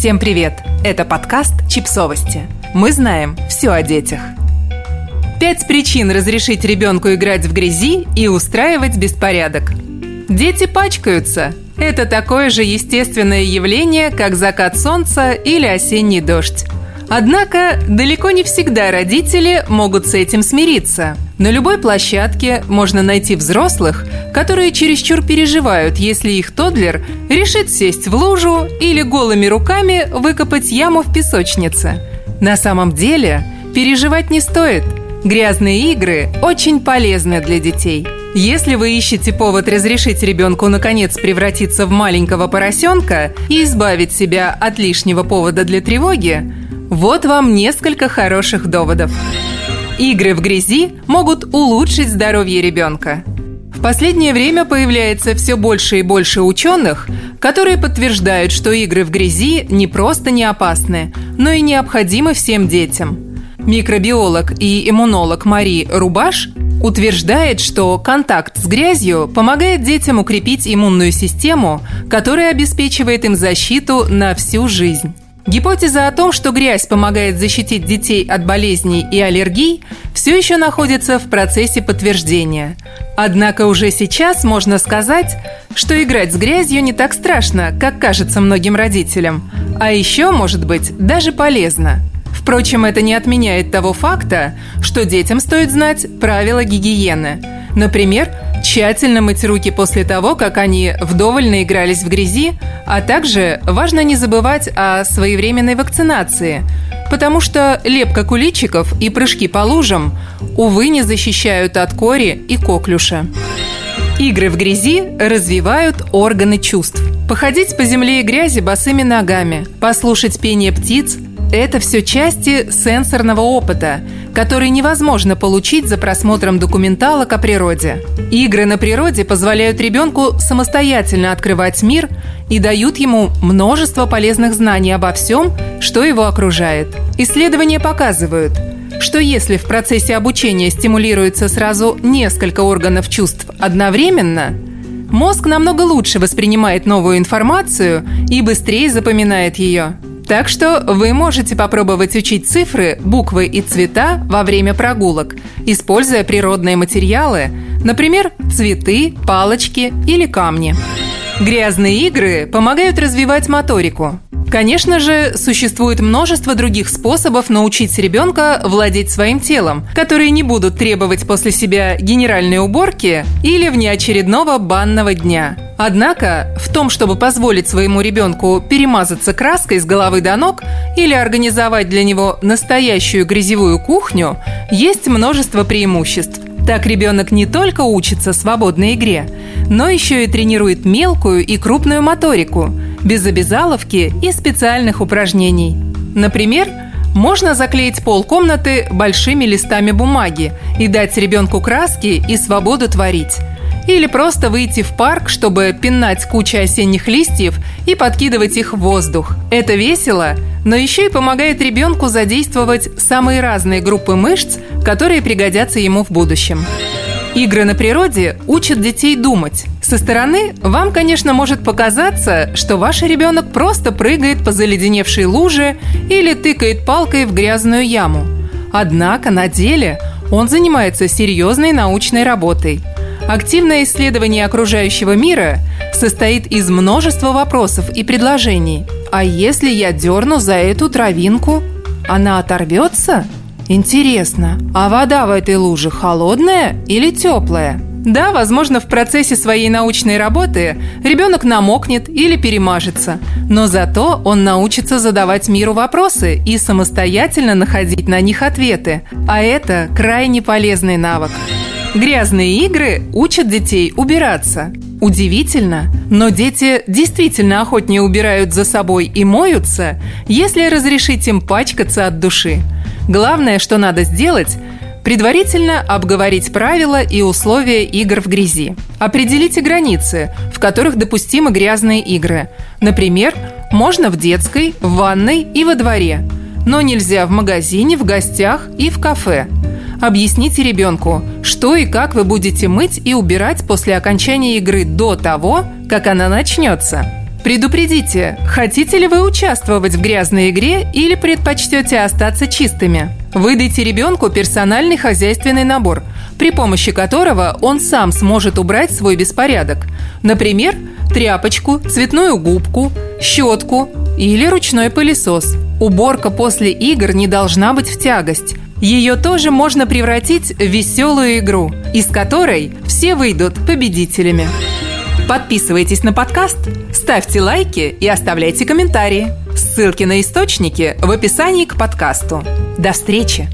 Всем привет! Это подкаст «Чипсовости». Мы знаем все о детях. Пять причин разрешить ребенку играть в грязи и устраивать беспорядок. Дети пачкаются. Это такое же естественное явление, как закат солнца или осенний дождь. Однако далеко не всегда родители могут с этим смириться. На любой площадке можно найти взрослых, которые чересчур переживают, если их тодлер решит сесть в лужу или голыми руками выкопать яму в песочнице. На самом деле переживать не стоит. Грязные игры очень полезны для детей. Если вы ищете повод разрешить ребенку наконец превратиться в маленького поросенка и избавить себя от лишнего повода для тревоги, вот вам несколько хороших доводов. Игры в грязи могут улучшить здоровье ребенка. В последнее время появляется все больше и больше ученых, которые подтверждают, что игры в грязи не просто не опасны, но и необходимы всем детям. Микробиолог и иммунолог Мари Рубаш утверждает, что контакт с грязью помогает детям укрепить иммунную систему, которая обеспечивает им защиту на всю жизнь. Гипотеза о том, что грязь помогает защитить детей от болезней и аллергий, все еще находится в процессе подтверждения. Однако уже сейчас можно сказать, что играть с грязью не так страшно, как кажется многим родителям, а еще, может быть, даже полезно. Впрочем, это не отменяет того факта, что детям стоит знать правила гигиены. Например, тщательно мыть руки после того, как они вдоволь наигрались в грязи, а также важно не забывать о своевременной вакцинации, потому что лепка куличиков и прыжки по лужам, увы, не защищают от кори и коклюша. Игры в грязи развивают органы чувств. Походить по земле и грязи босыми ногами, послушать пение птиц – это все части сенсорного опыта, который невозможно получить за просмотром документалок о природе. Игры на природе позволяют ребенку самостоятельно открывать мир и дают ему множество полезных знаний обо всем, что его окружает. Исследования показывают, что если в процессе обучения стимулируется сразу несколько органов чувств одновременно, мозг намного лучше воспринимает новую информацию и быстрее запоминает ее. Так что вы можете попробовать учить цифры, буквы и цвета во время прогулок, используя природные материалы, например, цветы, палочки или камни. Грязные игры помогают развивать моторику. Конечно же, существует множество других способов научить ребенка владеть своим телом, которые не будут требовать после себя генеральной уборки или внеочередного банного дня. Однако в том, чтобы позволить своему ребенку перемазаться краской с головы до ног или организовать для него настоящую грязевую кухню, есть множество преимуществ. Так ребенок не только учится свободной игре, но еще и тренирует мелкую и крупную моторику, без обязаловки и специальных упражнений. Например, можно заклеить пол комнаты большими листами бумаги и дать ребенку краски и свободу творить. Или просто выйти в парк, чтобы пинать кучу осенних листьев и подкидывать их в воздух. Это весело, но еще и помогает ребенку задействовать самые разные группы мышц, которые пригодятся ему в будущем. Игры на природе учат детей думать. Со стороны вам, конечно, может показаться, что ваш ребенок просто прыгает по заледеневшей луже или тыкает палкой в грязную яму. Однако на деле он занимается серьезной научной работой. Активное исследование окружающего мира состоит из множества вопросов и предложений. А если я дерну за эту травинку, она оторвется? Интересно, а вода в этой луже холодная или теплая? Да, возможно, в процессе своей научной работы ребенок намокнет или перемажется, но зато он научится задавать миру вопросы и самостоятельно находить на них ответы, а это крайне полезный навык. Грязные игры учат детей убираться. Удивительно, но дети действительно охотнее убирают за собой и моются, если разрешить им пачкаться от души – Главное, что надо сделать – предварительно обговорить правила и условия игр в грязи. Определите границы, в которых допустимы грязные игры. Например, можно в детской, в ванной и во дворе. Но нельзя в магазине, в гостях и в кафе. Объясните ребенку, что и как вы будете мыть и убирать после окончания игры до того, как она начнется. Предупредите, хотите ли вы участвовать в грязной игре или предпочтете остаться чистыми. Выдайте ребенку персональный хозяйственный набор, при помощи которого он сам сможет убрать свой беспорядок. Например, тряпочку, цветную губку, щетку или ручной пылесос. Уборка после игр не должна быть в тягость. Ее тоже можно превратить в веселую игру, из которой все выйдут победителями. Подписывайтесь на подкаст, ставьте лайки и оставляйте комментарии. Ссылки на источники в описании к подкасту. До встречи!